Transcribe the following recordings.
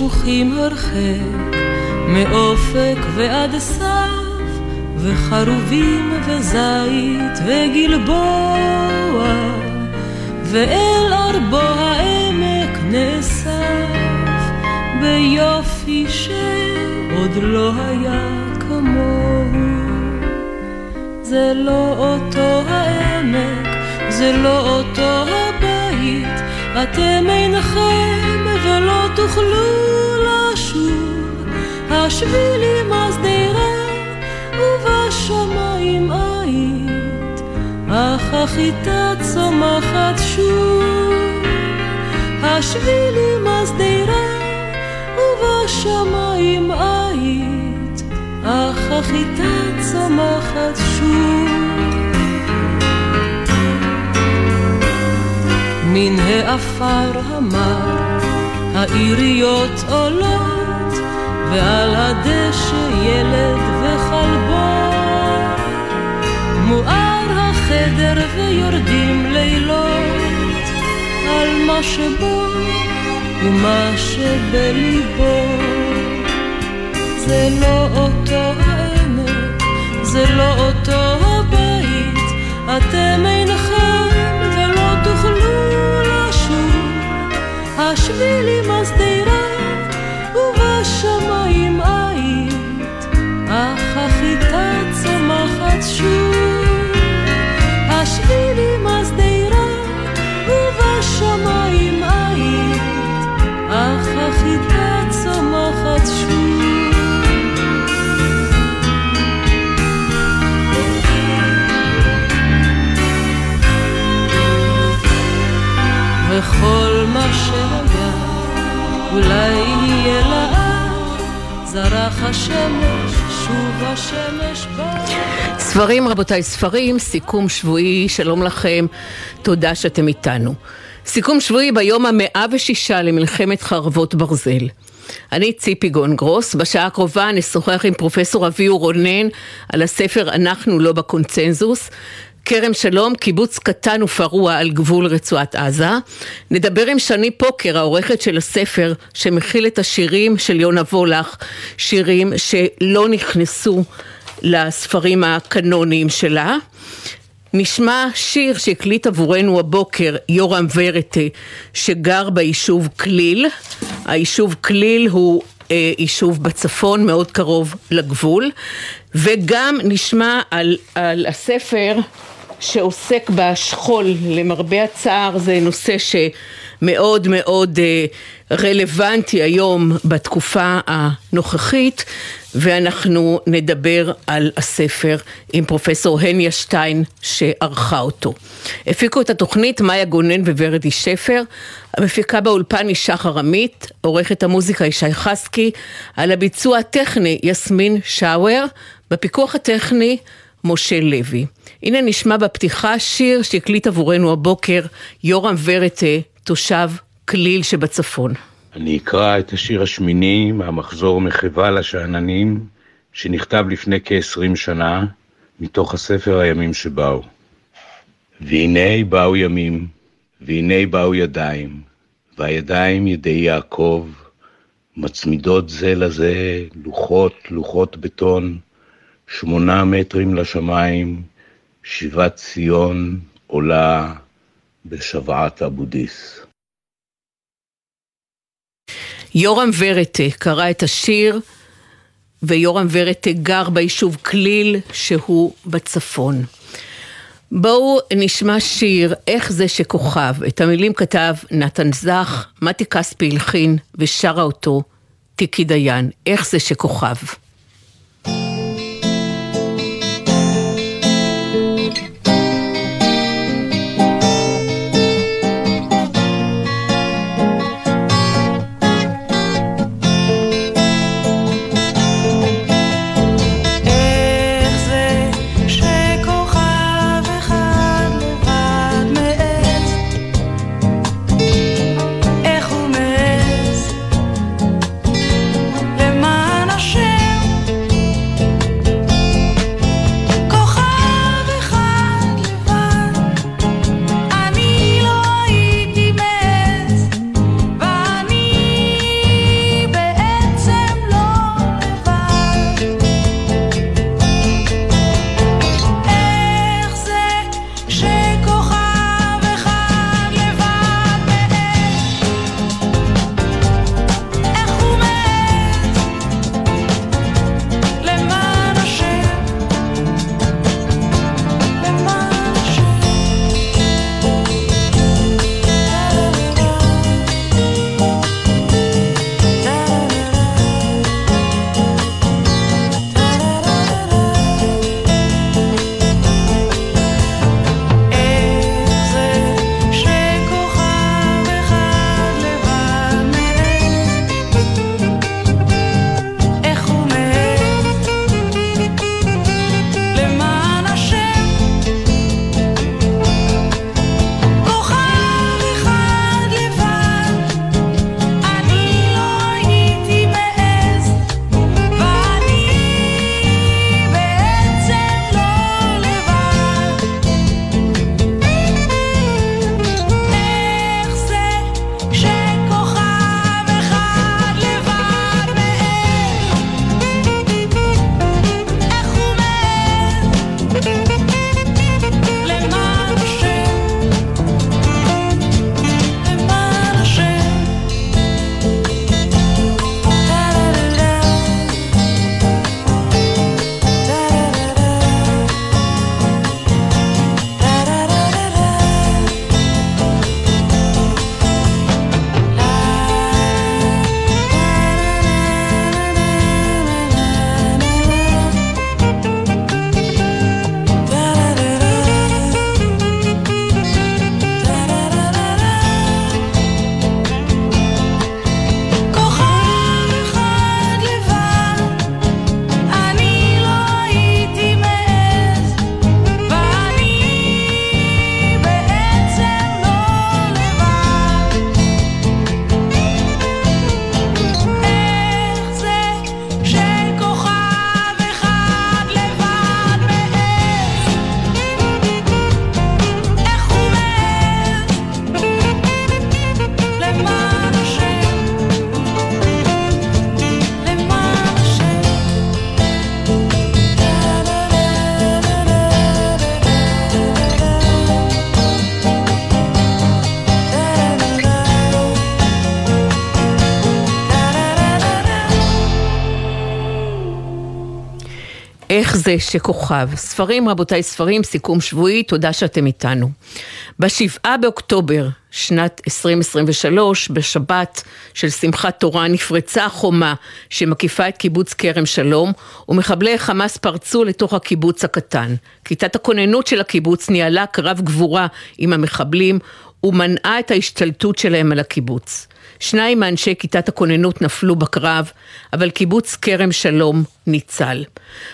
שפוכים הרחק, מאופק ועד סף, וחרובים וזית וגלבוע, ואל ארבו העמק נאסף, ביופי שעוד לא היה כמוהו. זה לא אותו העמק, זה לא אותו הבית, אתם אינכם ולא תוכלו. השבילים השדרה ובשמיים היית, אך החיטה צומחת שוב. השבילים השדרה ובשמיים היית, אך החיטה צומחת שוב. מן העפר המר, העיריות עולות, ועל הדשא ילד וכלבו. מואר החדר ויורדים לילות, על מה שבו ומה שבליבו. זה לא אותו העמק, זה לא אותו הבית, אתם אינכם ולא תוכלו השבילים השדרה ובשמיים היית, אך החיטה צומחת שוב. השבילים השדרה ובשמיים היית, אך החיטה צומחת שוב. וכל מה שהיה, אולי יהיה לאט, ספרים רבותיי, ספרים, סיכום שבועי, שלום לכם, תודה שאתם איתנו. סיכום שבועי ביום המאה ושישה למלחמת חרבות ברזל. אני ציפי גונגרוס, בשעה הקרובה נשוחח עם פרופסור אביהו רונן על הספר "אנחנו לא בקונצנזוס", כרם שלום, קיבוץ קטן ופרוע על גבול רצועת עזה. נדבר עם שני פוקר, העורכת של הספר שמכיל את השירים של יונה וולך, שירים שלא נכנסו לספרים הקנוניים שלה. נשמע שיר שהקליט עבורנו הבוקר יורם ורטה שגר ביישוב כליל. היישוב כליל הוא אה, יישוב בצפון מאוד קרוב לגבול וגם נשמע על, על הספר שעוסק בשכול, למרבה הצער זה נושא שמאוד מאוד אה, רלוונטי היום בתקופה הנוכחית ואנחנו נדבר על הספר עם פרופסור הניה שטיין שערכה אותו. הפיקו את התוכנית מאיה גונן וורדי שפר, המפיקה באולפן היא שחר עמית, עורכת המוזיקה היא שי חסקי, על הביצוע הטכני יסמין שאואר, בפיקוח הטכני משה לוי. הנה נשמע בפתיחה שיר שהקליט עבורנו הבוקר יורם ורטה, תושב כליל שבצפון. אני אקרא את השיר השמיני מהמחזור מחווה לשאננים, שנכתב לפני כ-20 שנה, מתוך הספר הימים שבאו. והנה באו ימים, והנה באו ידיים, והידיים ידי יעקב, מצמידות זה לזה לוחות, לוחות בטון, שמונה מטרים לשמיים, שיבת ציון עולה בשוועת אבודיס. יורם ורטה קרא את השיר, ויורם ורטה גר ביישוב כליל שהוא בצפון. בואו נשמע שיר, איך זה שכוכב. את המילים כתב נתן זך, מתי כספי הלחין ושרה אותו טיקי דיין. איך זה שכוכב. איך זה שכוכב? ספרים, רבותיי, ספרים, סיכום שבועי, תודה שאתם איתנו. בשבעה באוקטובר שנת 2023, בשבת של שמחת תורה, נפרצה החומה שמקיפה את קיבוץ כרם שלום, ומחבלי חמאס פרצו לתוך הקיבוץ הקטן. כיתת הכוננות של הקיבוץ ניהלה קרב גבורה עם המחבלים, ומנעה את ההשתלטות שלהם על הקיבוץ. שניים מאנשי כיתת הכוננות נפלו בקרב, אבל קיבוץ כרם שלום ניצל.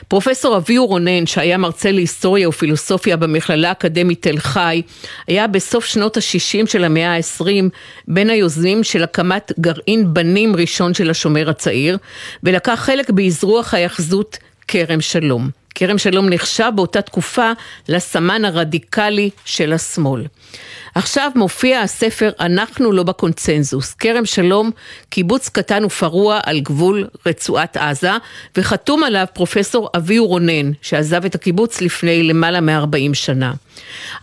פרופסור אביהו רונן, שהיה מרצה להיסטוריה ופילוסופיה במכללה האקדמית תל חי, היה בסוף שנות ה-60 של המאה ה-20 בין היוזמים של הקמת גרעין בנים ראשון של השומר הצעיר, ולקח חלק באזרוח ההיאחזות כרם שלום. כרם שלום נחשב באותה תקופה לסמן הרדיקלי של השמאל. עכשיו מופיע הספר "אנחנו לא בקונצנזוס", כרם שלום, קיבוץ קטן ופרוע על גבול רצועת עזה, וחתום עליו פרופסור אביהו רונן, שעזב את הקיבוץ לפני למעלה מ-40 שנה.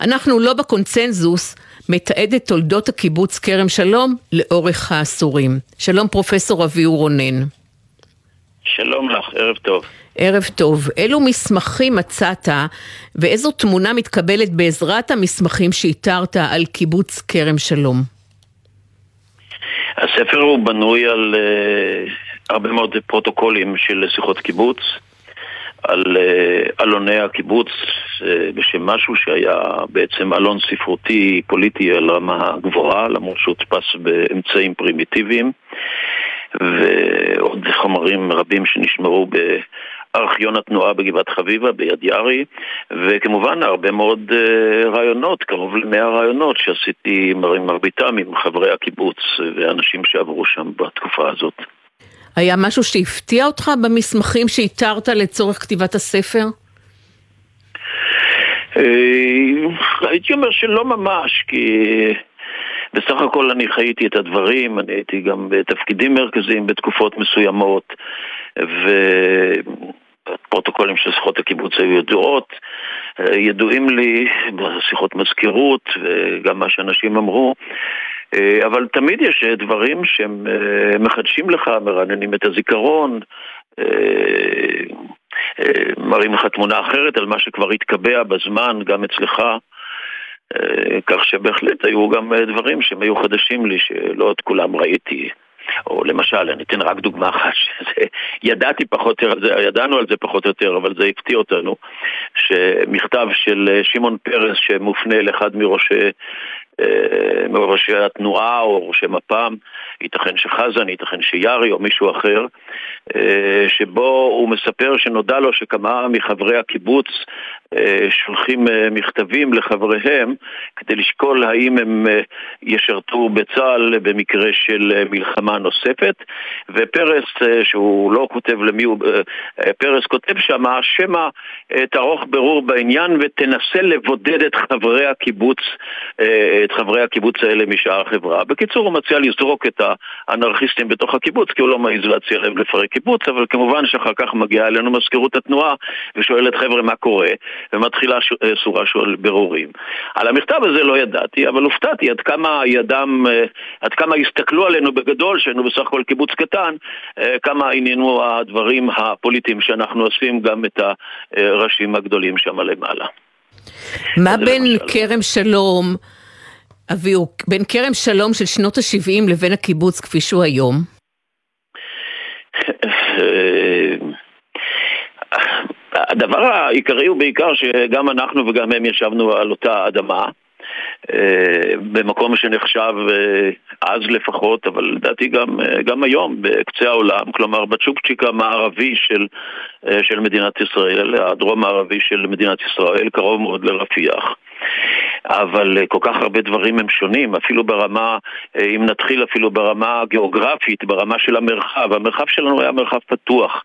אנחנו לא בקונצנזוס, מתעד את תולדות הקיבוץ כרם שלום לאורך העשורים. שלום פרופסור אביהו רונן. שלום לך, ערב טוב. ערב טוב. אילו מסמכים מצאת ואיזו תמונה מתקבלת בעזרת המסמכים שאיתרת על קיבוץ כרם שלום? הספר הוא בנוי על uh, הרבה מאוד פרוטוקולים של שיחות קיבוץ, על uh, אלוני הקיבוץ uh, בשם משהו שהיה בעצם אלון ספרותי פוליטי על רמה גבוהה, למרות שהודפס באמצעים פרימיטיביים. ועוד חומרים רבים שנשמרו ארכיון התנועה בגבעת חביבה, ביד ירי, וכמובן הרבה מאוד uh, רעיונות, קרוב למאה רעיונות שעשיתי עם מרביתם עם חברי הקיבוץ ואנשים שעברו שם בתקופה הזאת. היה משהו שהפתיע אותך במסמכים שאיתרת לצורך כתיבת הספר? אה, הייתי אומר שלא ממש, כי בסך הכל אני חייתי את הדברים, אני הייתי גם בתפקידים מרכזיים בתקופות מסוימות, ו... הפרוטוקולים של שיחות הקיבוץ היו ידועות, אה, ידועים לי בשיחות מזכירות וגם מה שאנשים אמרו, אה, אבל תמיד יש דברים שהם אה, מחדשים לך, מרעננים את הזיכרון, מראים לך תמונה אחרת על מה שכבר התקבע בזמן, גם אצלך. כך שבהחלט היו גם דברים שהם היו חדשים לי, שלא את כולם ראיתי. או למשל, אני אתן רק דוגמה אחת, ידעתי פחות ידענו על זה פחות או יותר, אבל זה הפתיע אותנו, שמכתב של אה, שמעון פרס שמופנה לאחד מראשי אה, מראשי התנועה או ראשי מפ"ם, ייתכן שחזן, ייתכן שיארי או מישהו אחר, אה, שבו הוא מספר שנודע לו שכמה מחברי הקיבוץ שולחים מכתבים לחבריהם כדי לשקול האם הם ישרתו בצה"ל במקרה של מלחמה נוספת, ופרס, שהוא לא כותב למי הוא, פרס כותב שמה, שמא תערוך ברור בעניין ותנסה לבודד את חברי הקיבוץ את חברי הקיבוץ האלה משאר החברה. בקיצור, הוא מציע לזרוק את האנרכיסטים בתוך הקיבוץ, כי הוא לא מעז להציע להם לפרק קיבוץ, אבל כמובן שאחר כך מגיעה אלינו מזכירות התנועה ושואלת חבר'ה מה קורה, ומתחילה אה, סורה של בירורים. על המכתב הזה לא ידעתי, אבל הופתעתי עד כמה ידם, אה, עד כמה הסתכלו עלינו בגדול, שהיינו בסך הכל קיבוץ קטן, אה, כמה עניינו הדברים הפוליטיים שאנחנו עושים גם את הראשים הגדולים שם למעלה. מה בין כרם שלום אביהו, בין כרם שלום של שנות ה-70 לבין הקיבוץ כפי שהוא היום? הדבר העיקרי הוא בעיקר שגם אנחנו וגם הם ישבנו על אותה אדמה. אה, במקום שנחשב אה, אז לפחות, אבל לדעתי גם, אה, גם היום בקצה העולם, כלומר בצ'ופצ'יק המערבי של, של מדינת ישראל, הדרום מערבי של מדינת ישראל, קרוב מאוד לרפיח. אבל אה, כל כך הרבה דברים הם שונים, אפילו ברמה, אה, אם נתחיל אפילו ברמה הגיאוגרפית, ברמה של המרחב, המרחב שלנו היה מרחב פתוח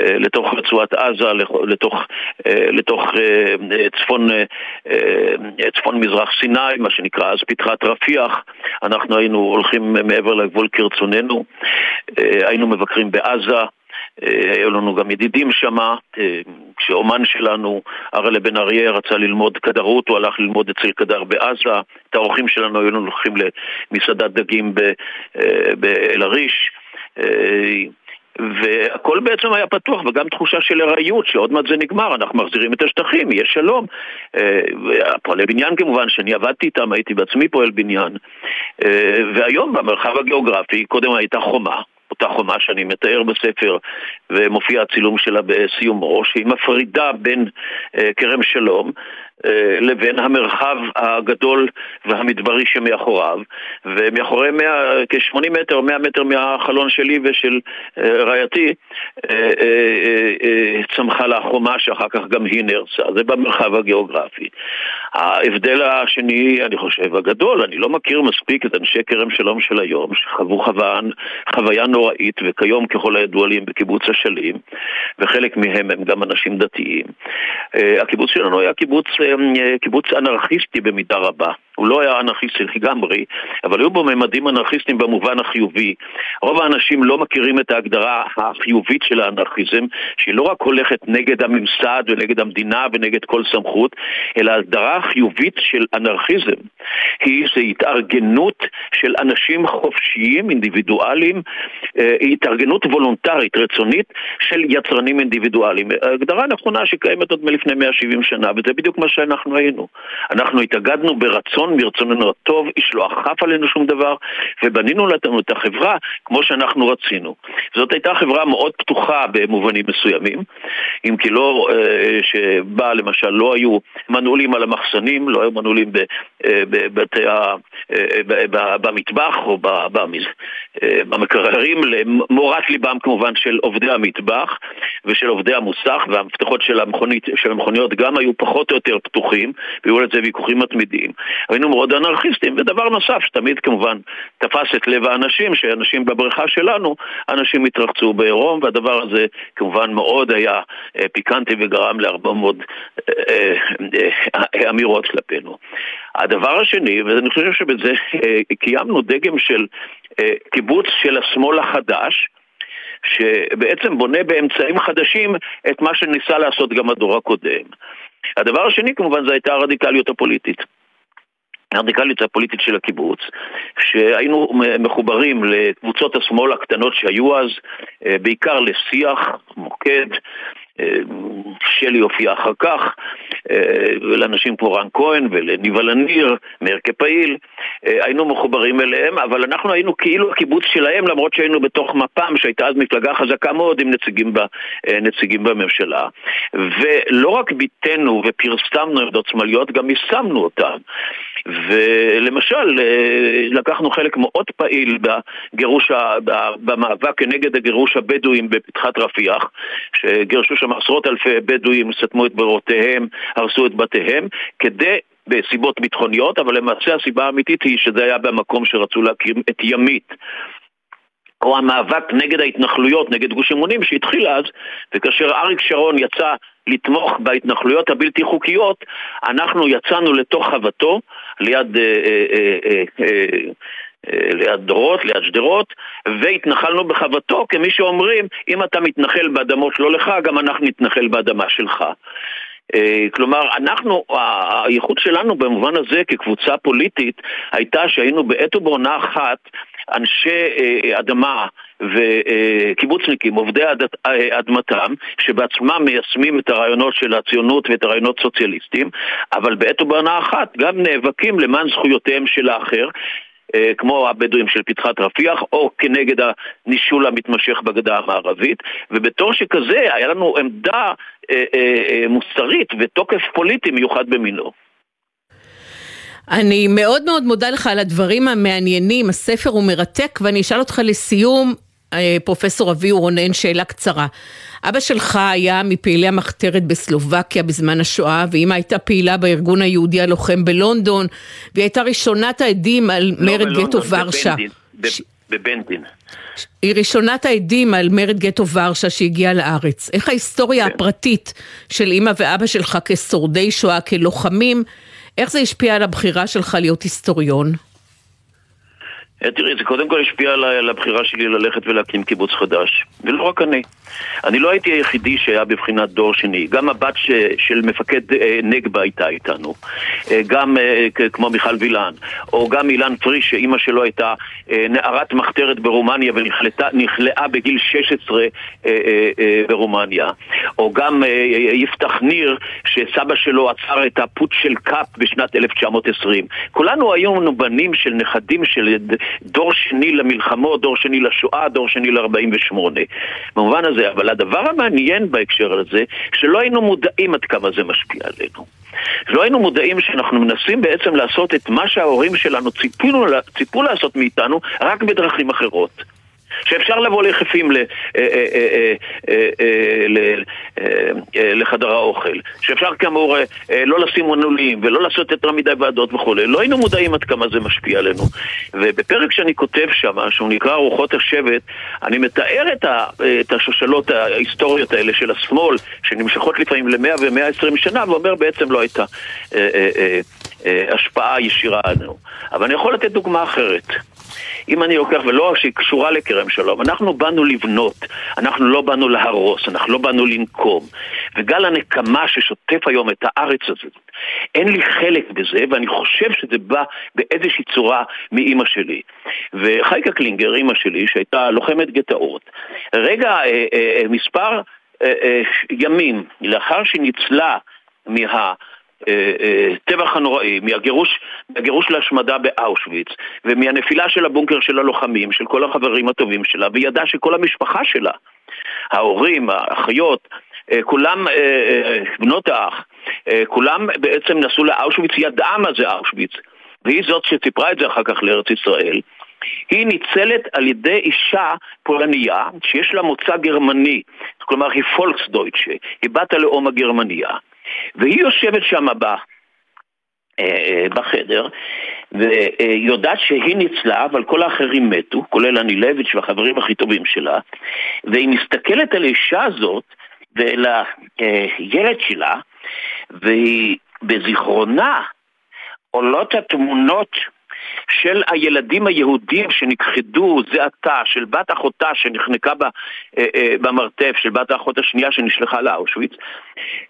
אה, לתוך רצועת עזה, לתוך, לתוך צפון, צפון מזרח סיני, מה שנקרא אז פתחת רפיח, אנחנו היינו הולכים מעבר לגבול כרצוננו, היינו מבקרים בעזה היו לנו גם ידידים שם, אה, כשאומן שלנו, אראלה בן אריה, רצה ללמוד כדרות, הוא הלך ללמוד אצל כדר בעזה, את האורחים שלנו היו הולכים למסעדת דגים באל-עריש. אה, והכל בעצם היה פתוח, וגם תחושה של ארעיות, שעוד מעט זה נגמר, אנחנו מחזירים את השטחים, יהיה שלום. פועלי בניין כמובן, שאני עבדתי איתם, הייתי בעצמי פועל בניין. והיום במרחב הגיאוגרפי, קודם הייתה חומה. אותה חומה שאני מתאר בספר, ומופיע הצילום שלה בסיומו, שהיא מפרידה בין אה, כרם שלום לבין המרחב הגדול והמדברי שמאחוריו, ומאחורי כ-80 מטר או 100 מטר מהחלון שלי ושל אה, רעייתי צמחה לה חומה שאחר כך גם היא נהרסה, זה במרחב הגיאוגרפי. ההבדל השני, אני חושב, הגדול, אני לא מכיר מספיק את אנשי כרם שלום של היום, שחוו חוויה, חוויה נוראית, וכיום ככל הידוע לי הם בקיבוץ אשלים, וחלק מהם הם גם אנשים דתיים. הקיבוץ שלנו היה קיבוץ אה, קיבוץ אנרכיסטי במידה רבה. הוא לא היה אנרכיסטי לגמרי, אבל היו בו ממדים אנרכיסטיים במובן החיובי. רוב האנשים לא מכירים את ההגדרה החיובית של האנרכיזם, שהיא לא רק הולכת נגד הממסד ונגד המדינה ונגד כל סמכות, אלא ההגדרה החיובית של אנרכיזם היא זה התארגנות של אנשים חופשיים, אינדיבידואליים, אה, התארגנות וולונטרית, רצונית, של יצרנים אינדיבידואליים. הגדרה נכונה שקיימת עוד מלפני 170 שנה, וזה בדיוק מה שאנחנו היינו. אנחנו התאגדנו ברצון רצון מרצוננו הטוב, איש לא אכף עלינו שום דבר, ובנינו לנו את החברה כמו שאנחנו רצינו. זאת הייתה חברה מאוד פתוחה במובנים מסוימים, אם כי לא, אה, שבה למשל לא היו מנעולים על המחסנים, לא היו מנעולים אה, בבתי ה... אה, במטבח או במקררים, למורת ליבם כמובן של עובדי המטבח ושל עובדי המוסך, והמפתחות של, המכונית, של המכוניות גם היו פחות או יותר פתוחים, והיו על זה ויכוחים מתמידים. היינו מאוד אנרכיסטים. ודבר נוסף, שתמיד כמובן תפס את לב האנשים, שאנשים בבריכה שלנו, אנשים התרחצו בעירום, והדבר הזה כמובן מאוד היה אה, פיקנטי וגרם להרבה מאוד אה, אה, אמירות כלפינו. הדבר השני, ואני חושב שבזה קיימנו דגם של קיבוץ של השמאל החדש, שבעצם בונה באמצעים חדשים את מה שניסה לעשות גם הדור הקודם. הדבר השני כמובן זה הייתה הרדיקליות הפוליטית. הרדיקליות הפוליטית של הקיבוץ, שהיינו מחוברים לקבוצות השמאל הקטנות שהיו אז, אה, בעיקר לשיח, מוקד, אה, שלי הופיע אחר כך, אה, ולאנשים כמו רן כהן ולניבה לניר, מאיר כפעיל, היינו מחוברים אליהם, אבל אנחנו היינו כאילו הקיבוץ שלהם, למרות שהיינו בתוך מפ"ם, שהייתה אז מפלגה חזקה מאוד עם נציגים, ב, נציגים בממשלה. ולא רק ביטאנו ופרסמנו עמדות שמאליות, גם יישמנו אותן. ולמשל, אה, לקחנו חלק מאוד פעיל בגירוש, במאבק כנגד הגירוש הבדואים בפתחת רפיח, שגירשו שם עשרות אלפי בדואים, סתמו את ברותיהם, הרסו את בתיהם, כדי בסיבות ביטחוניות, אבל למעשה הסיבה האמיתית היא שזה היה במקום שרצו להקים את ימית. או המאבק נגד ההתנחלויות, נגד גוש אמונים שהתחיל אז, וכאשר אריק שרון יצא לתמוך בהתנחלויות הבלתי חוקיות, אנחנו יצאנו לתוך חוותו, ליד... אה, אה, אה, ליד דורות, ליד שדרות, והתנחלנו בחוותו כמי שאומרים, אם אתה מתנחל באדמות לא לך, גם אנחנו נתנחל באדמה שלך. כלומר, אנחנו, הייחוד שלנו במובן הזה כקבוצה פוליטית הייתה שהיינו בעת ובעונה אחת אנשי אה, אדמה וקיבוצניקים, עובדי אד... אדמתם, שבעצמם מיישמים את הרעיונות של הציונות ואת הרעיונות סוציאליסטיים, אבל בעת ובעונה אחת גם נאבקים למען זכויותיהם של האחר. אה, כמו הבדואים של פתחת רפיח, או כנגד הנישול המתמשך בגדה המערבית, ובתור שכזה היה לנו עמדה אה, אה, מוסרית ותוקף פוליטי מיוחד במינו. אני מאוד מאוד מודה לך על הדברים המעניינים, הספר הוא מרתק, ואני אשאל אותך לסיום, אה, פרופסור אביהו רונן, שאלה קצרה. אבא שלך היה מפעילי המחתרת בסלובקיה בזמן השואה, ואמא הייתה פעילה בארגון היהודי הלוחם בלונדון, והיא הייתה ראשונת העדים על לא מרד גטו ורשה. בבנדין. היא ראשונת העדים על מרד גטו ורשה שהגיעה לארץ. איך ההיסטוריה כן. הפרטית של אמא ואבא שלך כשורדי שואה, כלוחמים, איך זה השפיע על הבחירה שלך להיות היסטוריון? אה, תראי, זה קודם כל השפיע על הבחירה שלי ללכת ולהקים קיבוץ חדש. ולא רק אני. אני לא הייתי היחידי שהיה בבחינת דור שני. גם הבת ש, של מפקד אה, נגבה הייתה איתנו. אה, גם אה, כמו מיכל וילן. או גם אילן פריש, שאימא שלו הייתה אה, נערת מחתרת ברומניה ונכלאה בגיל 16 אה, אה, אה, ברומניה. או גם אה, יפתח ניר, שסבא שלו עצר את הפוט של קאפ בשנת 1920. כולנו היינו בנים של נכדים של דור שני למלחמות, דור שני לשואה, דור שני ל-48. במובן הזה, אבל הדבר המעניין בהקשר הזה, שלא היינו מודעים עד כמה זה משפיע עלינו. לא היינו מודעים שאנחנו מנסים בעצם לעשות את מה שההורים שלנו ציפינו, ציפו לעשות מאיתנו, רק בדרכים אחרות. שאפשר לבוא ליחפים אה, אה, אה, לחדר האוכל, שאפשר כאמור לא לשים מנעולים ולא לעשות יותר מדי ועדות וכולי. לא היינו מודעים עד כמה זה משפיע עלינו. ובפרק שאני כותב שם, שהוא נקרא רוחות השבט, אני מתאר את השושלות ההיסטוריות האלה של השמאל, שנמשכות לפעמים ל-100 ו-120 שנה, ואומר בעצם לא הייתה השפעה ישירה עלינו. אבל אני יכול לתת דוגמה אחרת. אם אני לוקח, ולא שהיא קשורה לכרם שלום, אנחנו באנו לבנות, אנחנו לא באנו להרוס, אנחנו לא באנו לנקום. וגל הנקמה ששוטף היום את הארץ הזאת, אין לי חלק בזה, ואני חושב שזה בא באיזושהי צורה מאימא שלי. וחייקה קלינגר, אימא שלי, שהייתה לוחמת גטאות, רגע, אה, אה, אה, מספר אה, אה, ימים לאחר שניצלה מה... הטבח אה, הנוראי, מהגירוש, מהגירוש להשמדה באושוויץ ומהנפילה של הבונקר של הלוחמים, של כל החברים הטובים שלה, והיא ידעה שכל המשפחה שלה, ההורים, האחיות, אה, כולם, אה, בנות האח, כולם בעצם נסעו לאושוויץ, ידעה מה זה אושוויץ, והיא זאת שסיפרה את זה אחר כך לארץ ישראל. היא ניצלת על ידי אישה פולניה שיש לה מוצא גרמני, כלומר היא פולקסדויטשה, היא בת הלאום הגרמניה. והיא יושבת שם ב... אה, אה, בחדר, ויודעת שהיא ניצלה, אבל כל האחרים מתו, כולל אנילביץ' והחברים הכי טובים שלה, והיא מסתכלת על האישה הזאת ואל הילד שלה, והיא בזיכרונה עולות התמונות של הילדים היהודים שנכחדו זה עתה, של בת אחותה שנחנקה ב, אה, אה, במרתף, של בת האחות השנייה שנשלחה לאושוויץ,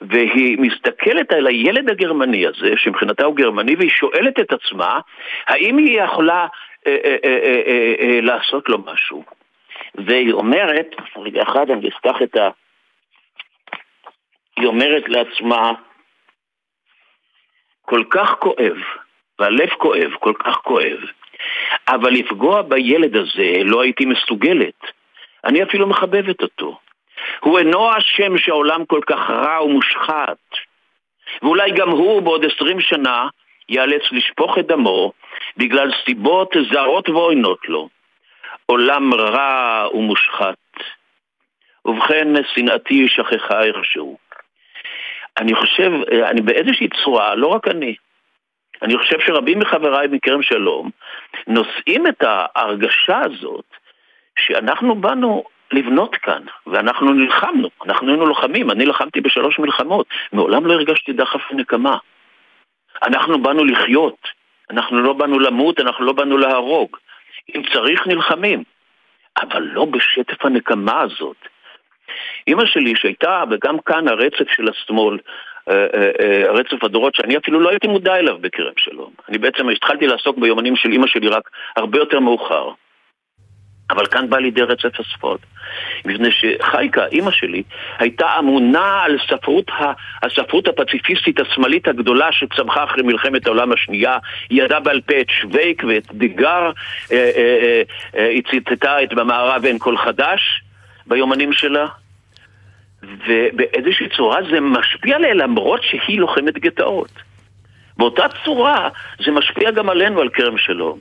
והיא מסתכלת על הילד הגרמני הזה, שמבחינתה הוא גרמני, והיא שואלת את עצמה, האם היא יכולה אה, אה, אה, אה, אה, אה, לעשות לו משהו? והיא אומרת, רגע אחד אני אפתח את ה... היא אומרת לעצמה, כל כך כואב והלב כואב, כל כך כואב. אבל לפגוע בילד הזה לא הייתי מסוגלת. אני אפילו מחבבת אותו. הוא אינו אשם שהעולם כל כך רע ומושחת. ואולי גם הוא בעוד עשרים שנה ייאלץ לשפוך את דמו בגלל סיבות זרות ועוינות לו. עולם רע ומושחת. ובכן, שנאתי שכחה איכשהו. אני חושב, אני באיזושהי צורה, לא רק אני, אני חושב שרבים מחבריי מכרם שלום נושאים את ההרגשה הזאת שאנחנו באנו לבנות כאן, ואנחנו נלחמנו, אנחנו היינו לוחמים, אני לחמתי בשלוש מלחמות, מעולם לא הרגשתי דחף ונקמה. אנחנו באנו לחיות, אנחנו לא באנו למות, אנחנו לא באנו להרוג. אם צריך נלחמים, אבל לא בשטף הנקמה הזאת. אימא שלי שהייתה, וגם כאן הרצף של השמאל, רצף הדורות שאני אפילו לא הייתי מודע אליו בכרם שלום. אני בעצם התחלתי לעסוק ביומנים של אימא שלי רק הרבה יותר מאוחר. אבל כאן בא לידי רצף הספורט. מפני שחייקה, אימא שלי, הייתה אמונה על ספרות, הספרות הפציפיסטית השמאלית הגדולה שצמחה אחרי מלחמת העולם השנייה. היא ידעה בעל פה את שווייק ואת דיגר, היא ציטטה את במערב אין כל חדש ביומנים שלה. ובאיזושהי צורה זה משפיע עליה למרות שהיא לוחמת גטאות. באותה צורה זה משפיע גם עלינו, על כרם שלום.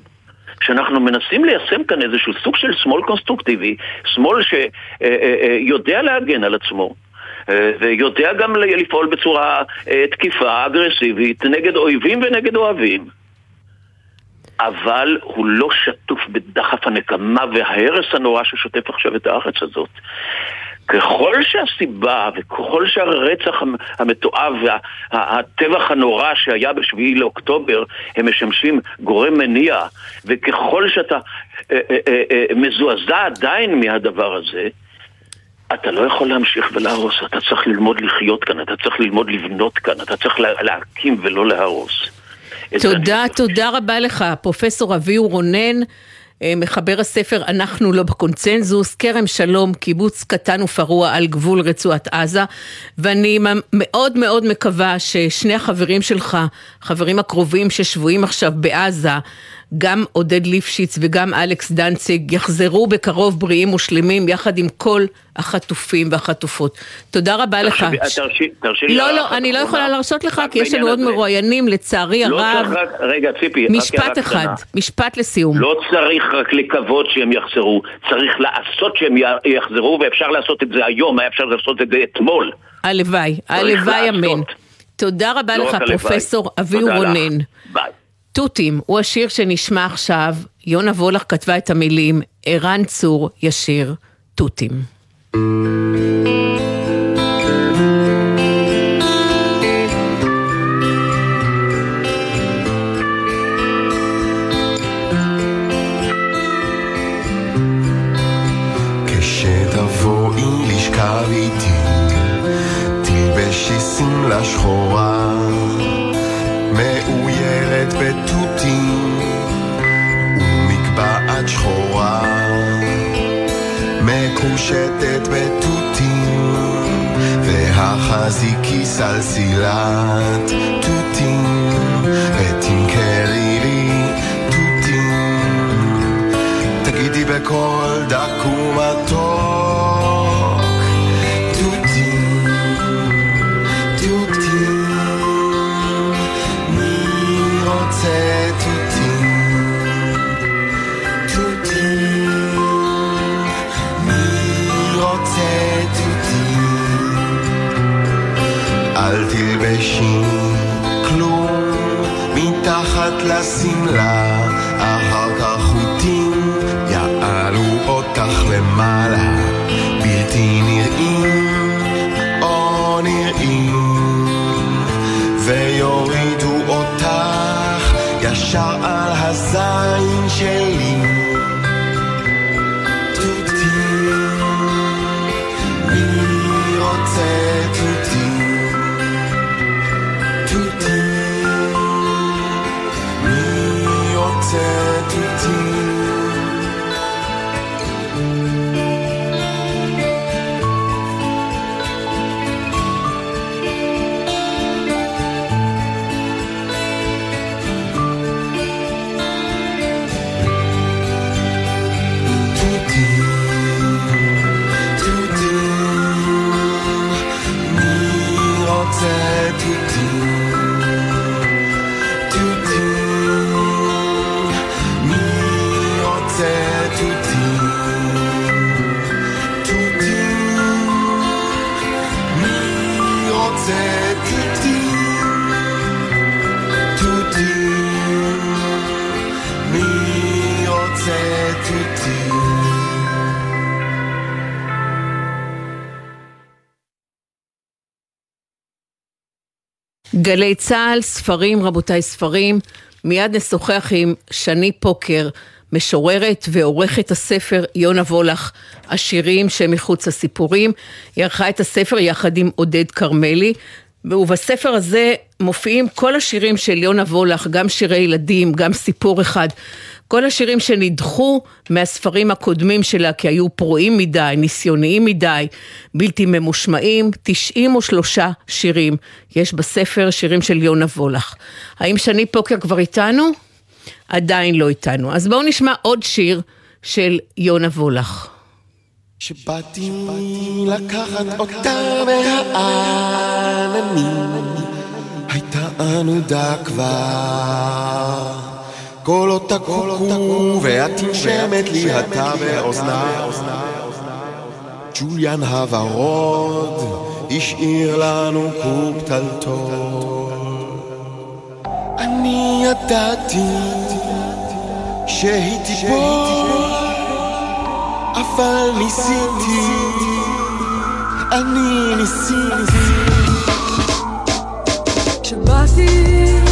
שאנחנו מנסים ליישם כאן איזשהו סוג של שמאל קונסטרוקטיבי, שמאל שיודע אה, אה, אה, להגן על עצמו. ויודע גם לפעול בצורה תקיפה, אגרסיבית, נגד אויבים ונגד אוהבים. אבל הוא לא שטוף בדחף הנקמה וההרס הנורא ששוטף עכשיו את הארץ הזאת. ככל שהסיבה וככל שהרצח המתועב והטבח הנורא שהיה בשביעי לאוקטובר הם משמשים גורם מניע וככל שאתה אה, אה, אה, מזועזע עדיין מהדבר הזה אתה לא יכול להמשיך ולהרוס, אתה צריך ללמוד לחיות כאן, אתה צריך ללמוד לבנות כאן, אתה צריך להקים ולא להרוס. תודה, תודה רבה לך, פרופסור אביהו רונן. אה, מחבר הספר "אנחנו לא בקונצנזוס", כרם שלום, קיבוץ קטן ופרוע על גבול רצועת עזה, ואני מאוד מאוד מקווה ששני החברים שלך, החברים הקרובים ששבויים עכשיו בעזה, גם עודד ליפשיץ וגם אלכס דנציג יחזרו בקרוב בריאים ושלמים יחד עם כל החטופים והחטופות. תודה רבה לך. תרשי לי... לא, לא, אני לא יכולה להרשות לך כי יש לנו עוד מרואיינים, לצערי לא הרב. רגע, ציפי, משפט אחד, משפט לסיום. לא צריך רק לקוות שהם יחזרו, צריך לעשות שהם יחזרו ואפשר לעשות את זה היום, היה אפשר לעשות את זה אתמול. הלוואי, הלוואי אמן. תודה רבה לא לך, פרופסור אביהו רונן. תותים הוא השיר שנשמע עכשיו, יונה וולך כתבה את המילים, ערן צור ישיר תותים. salsilar. I seem like גלי צה"ל, ספרים, רבותיי, ספרים. מיד נשוחח עם שני פוקר, משוררת ועורכת הספר יונה וולך, השירים שמחוץ לסיפורים. היא ערכה את הספר יחד עם עודד כרמלי. ובספר הזה מופיעים כל השירים של יונה וולך, גם שירי ילדים, גם סיפור אחד. כל השירים שנדחו מהספרים הקודמים שלה כי היו פרועים מדי, ניסיוניים מדי, בלתי ממושמעים, 93 שירים. יש בספר שירים של יונה וולך. האם שני פוקר כבר איתנו? עדיין לא איתנו. אז בואו נשמע עוד שיר של יונה וולך. שבאתי לקחת אותה מהעננים, הייתה ענודה כבר. קולות הקוקו ואת נשמת לי אתה באוזנה ג'וליאן הוורוד השאיר לנו קופ טלטול. אני ידעתי שהיא תיפול אבל ניסיתי אני ניסיתי. כשבאתי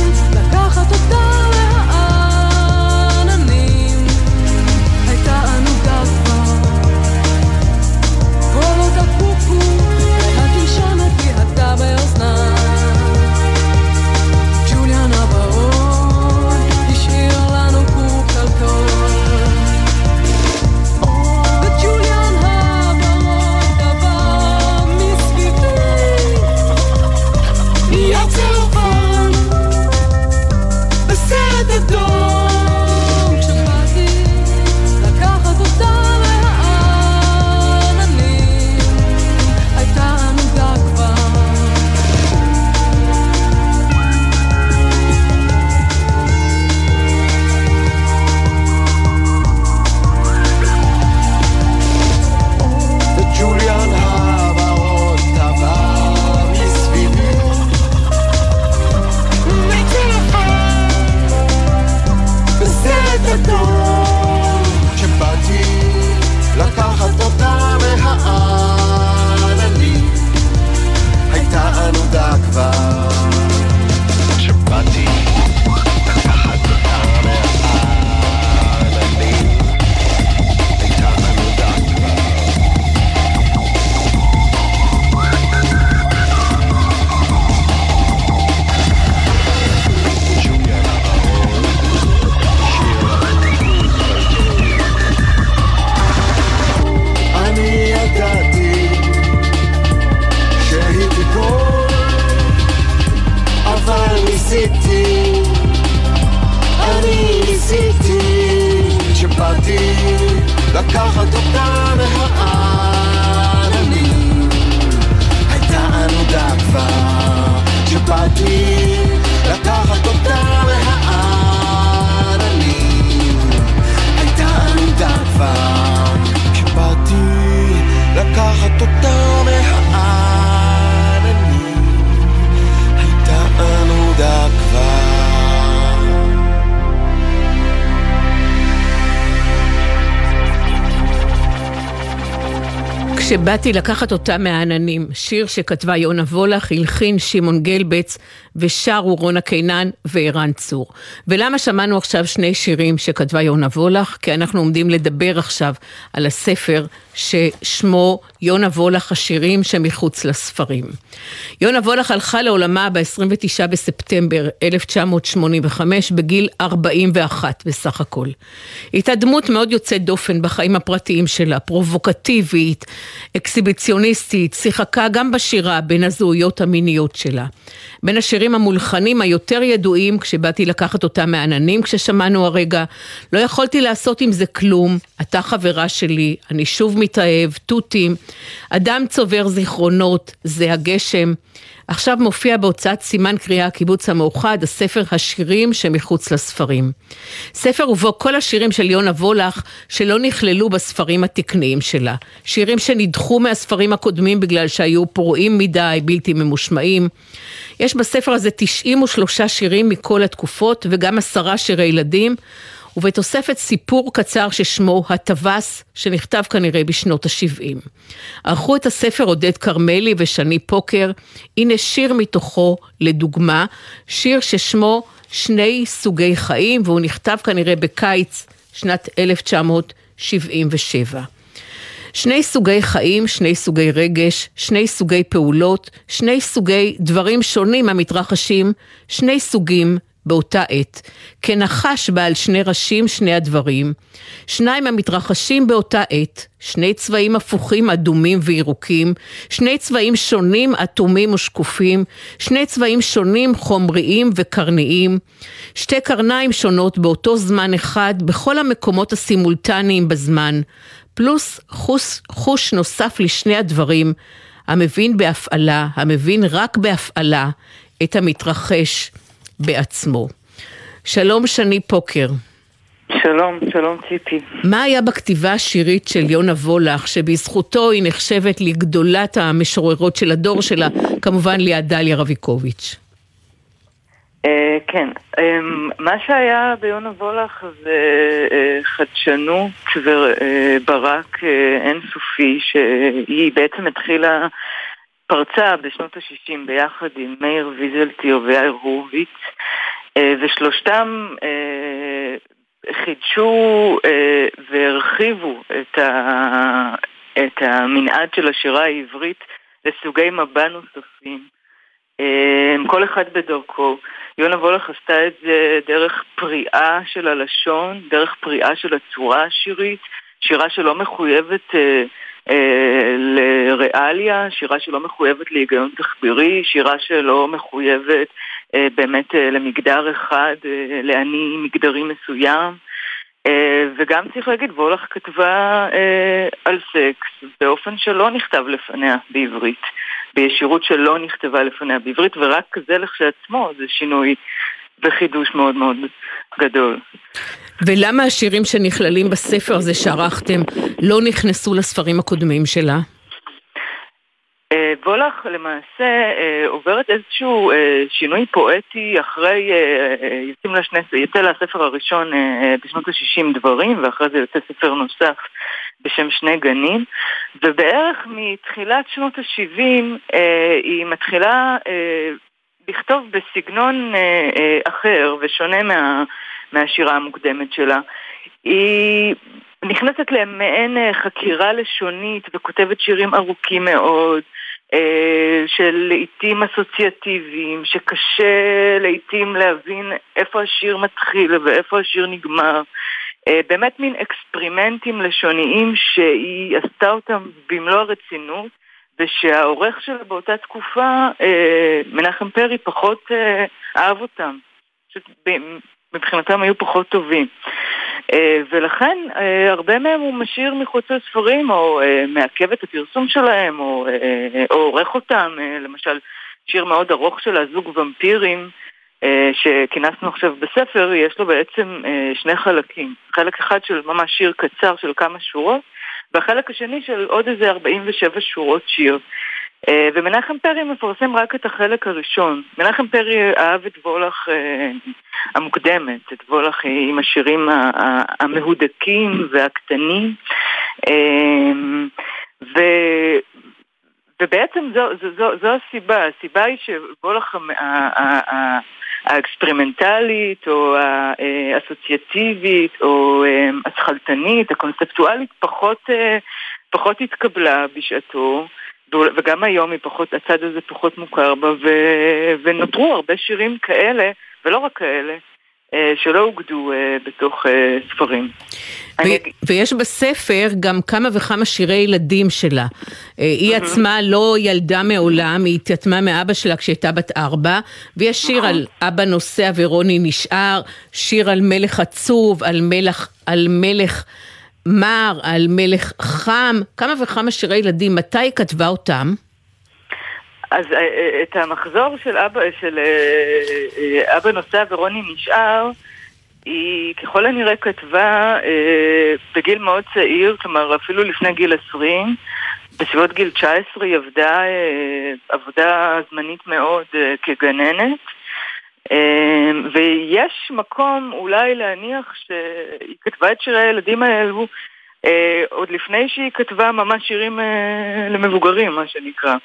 כשבאתי לקחת אותה מהעננים, שיר שכתבה יונה וולך, הלחין שמעון גלבץ, ושרו רונה קינן וערן צור. ולמה שמענו עכשיו שני שירים שכתבה יונה וולך? כי אנחנו עומדים לדבר עכשיו על הספר ששמו יונה וולך השירים שמחוץ לספרים. יונה וולך הלכה לעולמה ב-29 בספטמבר 1985 בגיל 41 בסך הכל. היא הייתה דמות מאוד יוצאת דופן בחיים הפרטיים שלה, פרובוקטיבית, אקסיביציוניסטית, שיחקה גם בשירה בין הזהויות המיניות שלה. בין השירים המולחנים היותר ידועים, כשבאתי לקחת אותה מהעננים, כששמענו הרגע, לא יכולתי לעשות עם זה כלום, אתה חברה שלי, אני שוב מתאהב, תותים, אדם צובר זיכרונות, זה הגשם. עכשיו מופיע בהוצאת סימן קריאה הקיבוץ המאוחד, הספר השירים שמחוץ לספרים. ספר ובו כל השירים של יונה וולך שלא נכללו בספרים התקניים שלה. שירים שנדחו מהספרים הקודמים בגלל שהיו פרועים מדי, בלתי ממושמעים. יש בספר הזה 93 שירים מכל התקופות וגם עשרה שירי ילדים. ובתוספת סיפור קצר ששמו הטווס, שנכתב כנראה בשנות ה-70. ערכו את הספר עודד כרמלי ושני פוקר, הנה שיר מתוכו לדוגמה, שיר ששמו שני סוגי חיים, והוא נכתב כנראה בקיץ שנת 1977. שני סוגי חיים, שני סוגי רגש, שני סוגי פעולות, שני סוגי דברים שונים המתרחשים, שני סוגים באותה עת. כנחש בעל שני ראשים שני הדברים, שניים המתרחשים באותה עת, שני צבעים הפוכים אדומים וירוקים, שני צבעים שונים אטומים ושקופים, שני צבעים שונים חומריים וקרניים, שתי קרניים שונות באותו זמן אחד בכל המקומות הסימולטניים בזמן, פלוס חוש, חוש נוסף לשני הדברים, המבין בהפעלה, המבין רק בהפעלה את המתרחש בעצמו. שלום שני פוקר. שלום, שלום ציפי. מה היה בכתיבה השירית של יונה וולך, שבזכותו היא נחשבת לגדולת המשוררות של הדור שלה, כמובן ליד דליה רביקוביץ'? אה, כן, אה, מה שהיה ביונה וולך זה אה, חדשנות וברק אינסופי, שהיא בעצם התחילה, פרצה בשנות ה-60 ביחד עם מאיר ויזלטיר ויאיר הורוביץ, אה, ושלושתם אה, חידשו אה, והרחיבו את, ה, את המנעד של השירה העברית לסוגי מבע נוספים. כל אחד בדרכו. יונה וולך עשתה את זה דרך פריאה של הלשון, דרך פריאה של הצורה השירית, שירה שלא מחויבת אה, לריאליה, שירה שלא מחויבת להיגיון תחבירי, שירה שלא מחויבת אה, באמת אה, למגדר אחד, אה, לאני מגדרי מסוים. אה, וגם צריך להגיד, וולך כתבה אה, על סקס באופן שלא נכתב לפניה בעברית, בישירות שלא נכתבה לפניה בעברית, ורק זה לכשעצמו זה שינוי וחידוש מאוד מאוד גדול. ולמה השירים שנכללים בספר הזה שערכתם לא נכנסו לספרים הקודמים שלה? אה, וולך למעשה אה, עוברת איזשהו אה, שינוי פואטי אחרי, יוצאים לה שני, יוצא לה הספר הראשון בשנות ה-60 דברים, ואחרי זה יוצא ספר נוסף בשם שני גנים, ובערך מתחילת שנות ה-70 אה, היא מתחילה לכתוב בסגנון אה, אה, אחר ושונה מה, מהשירה המוקדמת שלה. היא נכנסת למעין אה, חקירה לשונית וכותבת שירים ארוכים מאוד, אה, של לעיתים אסוציאטיביים, שקשה לעיתים להבין איפה השיר מתחיל ואיפה השיר נגמר. אה, באמת מין אקספרימנטים לשוניים שהיא עשתה אותם במלוא הרצינות, ושהעורך שלה באותה תקופה, אה, מנחם פרי, פחות אה, אהב אותם. פשוט מבחינתם היו פחות טובים. אה, ולכן אה, הרבה מהם הוא משאיר מחוץ לספרים, או אה, מעכב את הפרסום שלהם, או, אה, או עורך אותם. אה, למשל, שיר מאוד ארוך של הזוג ומפירים, אה, שכינסנו עכשיו בספר, יש לו בעצם אה, שני חלקים. חלק אחד של ממש שיר קצר של כמה שורות, והחלק השני של עוד איזה 47 שורות שיר. אה, ומנחם פרי מפרסם רק את החלק הראשון. מנחם פרי אהב את וולך אה, המוקדמת, את וולך עם השירים המהודקים והקטנים. אה, ו... ובעצם זו, זו, זו, זו הסיבה, הסיבה היא ה- האקספרימנטלית או האסוציאטיבית או אה, השכלתנית, הקונספטואלית, פחות, אה, פחות התקבלה בשעתו. וגם היום היא פחות, הצד הזה פחות מוכר בה, ו, ונותרו הרבה שירים כאלה, ולא רק כאלה, אה, שלא אוגדו אה, בתוך אה, ספרים. אני ויש בספר גם כמה וכמה שירי ילדים שלה. אה, היא עצמה לא ילדה מעולם, היא התייתמה מאבא שלה כשהייתה בת ארבע, ויש שיר נכון. על אבא נוסע ורוני נשאר, שיר על מלך עצוב, על מלך, על מלך מר, על מלך חם, כמה וכמה שירי ילדים. מתי היא כתבה אותם? אז אה, אה, את המחזור של אבא, של אה, אבא נוסע ורוני נשאר, היא ככל הנראה כתבה בגיל מאוד צעיר, כלומר אפילו לפני גיל 20, בסביבות גיל 19 היא עבדה עבודה זמנית מאוד כגננת. ויש מקום אולי להניח שהיא כתבה את שירי הילדים האלו עוד לפני שהיא כתבה ממש שירים למבוגרים, מה שנקרא.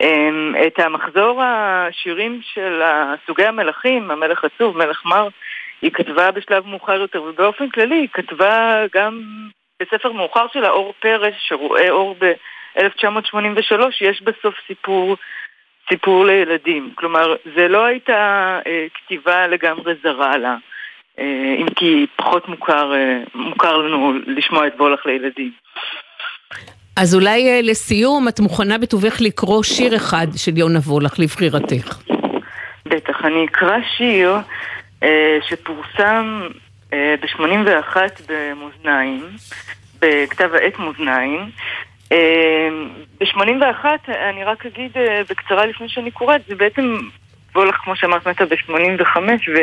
אה, את המחזור השירים של סוגי המלכים, המלך עצוב, מלך מר, היא כתבה בשלב מאוחר יותר, ובאופן כללי היא כתבה גם בספר מאוחר שלה, אור פרס, שרואה אור ב-1983, יש בסוף סיפור, סיפור לילדים. כלומר, זה לא הייתה אה, כתיבה לגמרי זרה לה, אה, אם כי פחות מוכר, אה, מוכר לנו לשמוע את וולך לילדים. אז אולי אה, לסיום, את מוכנה בטובך לקרוא שיר אחד של יונה וולך לבחירתך. בטח, אני אקרא שיר אה, שפורסם אה, ב-81 במאזניים, בכתב העת מאזניים. אה, ב-81, אני רק אגיד בקצרה לפני שאני קוראת, זה בעצם, וולך, כמו שאמרת, מתה ב-85, ו...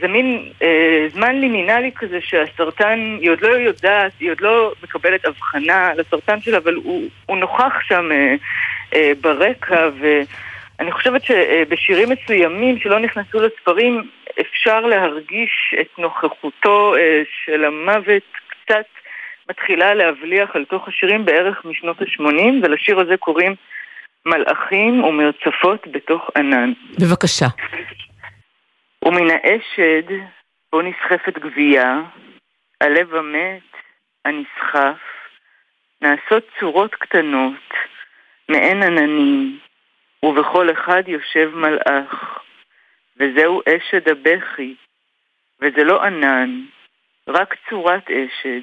זה מין אה, זמן לימינלי כזה שהסרטן, היא עוד לא יודעת, היא עוד לא מקבלת הבחנה על הסרטן שלה, אבל הוא, נוכח שם אה, אה, ברקע, אני חושבת שבשירים מסוימים שלא נכנסו לספרים אפשר להרגיש את נוכחותו של המוות קצת מתחילה להבליח על תוך השירים בערך משנות ה-80 ולשיר הזה קוראים מלאכים ומרצפות בתוך ענן. בבקשה. ומן האשד בו נסחפת גבייה, הלב המת, הנסחף, נעשות צורות קטנות, מעין עננים, ובכל אחד יושב מלאך, וזהו אשד הבכי, וזה לא ענן, רק צורת אשד,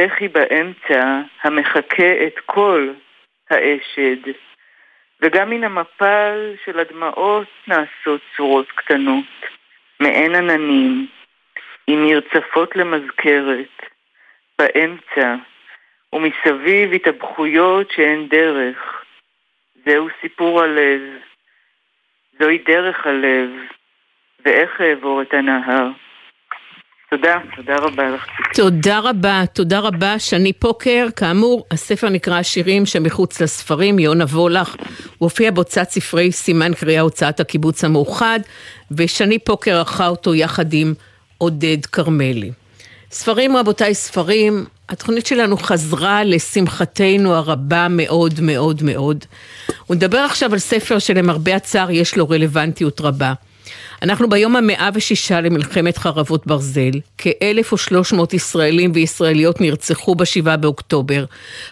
בכי באמצע המחקה את כל האשד, וגם מן המפל של הדמעות נעשות צורות קטנות, מעין עננים, עם מרצפות למזכרת, באמצע, ומסביב התאבכויות שאין דרך. זהו סיפור הלב, זוהי דרך הלב, ואיך אעבור את הנהר. תודה, תודה רבה לך. תודה רבה, תודה רבה. שני פוקר, כאמור, הספר נקרא השירים שמחוץ לספרים, יונה וולך, הוא הופיע בהוצאת ספרי סימן קריאה הוצאת הקיבוץ המאוחד, ושני פוקר ערכה אותו יחד עם עודד כרמלי. ספרים רבותיי, ספרים, התוכנית שלנו חזרה לשמחתנו הרבה מאוד מאוד מאוד. הוא מדבר עכשיו על ספר שלמרבה הצער יש לו רלוונטיות רבה. אנחנו ביום המאה ושישה למלחמת חרבות ברזל, כ-1,300 ישראלים וישראליות נרצחו בשבעה באוקטובר,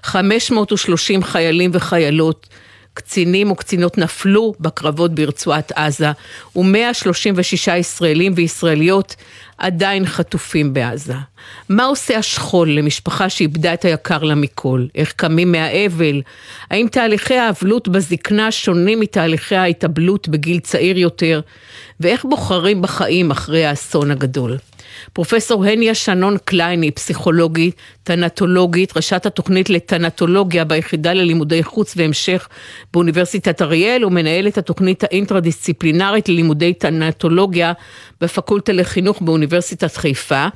530 חיילים וחיילות, קצינים וקצינות נפלו בקרבות ברצועת עזה, ו-136 ישראלים וישראליות עדיין חטופים בעזה. מה עושה השכול למשפחה שאיבדה את היקר לה מכל? איך קמים מהאבל? האם תהליכי האבלות בזקנה שונים מתהליכי ההתאבלות בגיל צעיר יותר? ואיך בוחרים בחיים אחרי האסון הגדול? פרופסור הניה שנון קליין היא פסיכולוגית, טנטולוגית, ראשת התוכנית לטנטולוגיה ביחידה ללימודי חוץ והמשך באוניברסיטת אריאל ומנהלת התוכנית האינטרדיסציפלינרית ללימודי טנטולוגיה בפקולטה לחינוך באוניברסיטת חיפה,